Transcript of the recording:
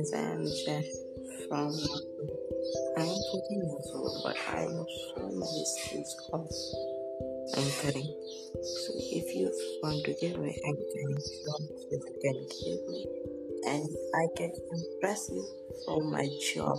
As I am Jeff from I am 14 years old, but I know so many skills of anchoring. So if you want to give me anchoring you can give me, and I can impress you for my job.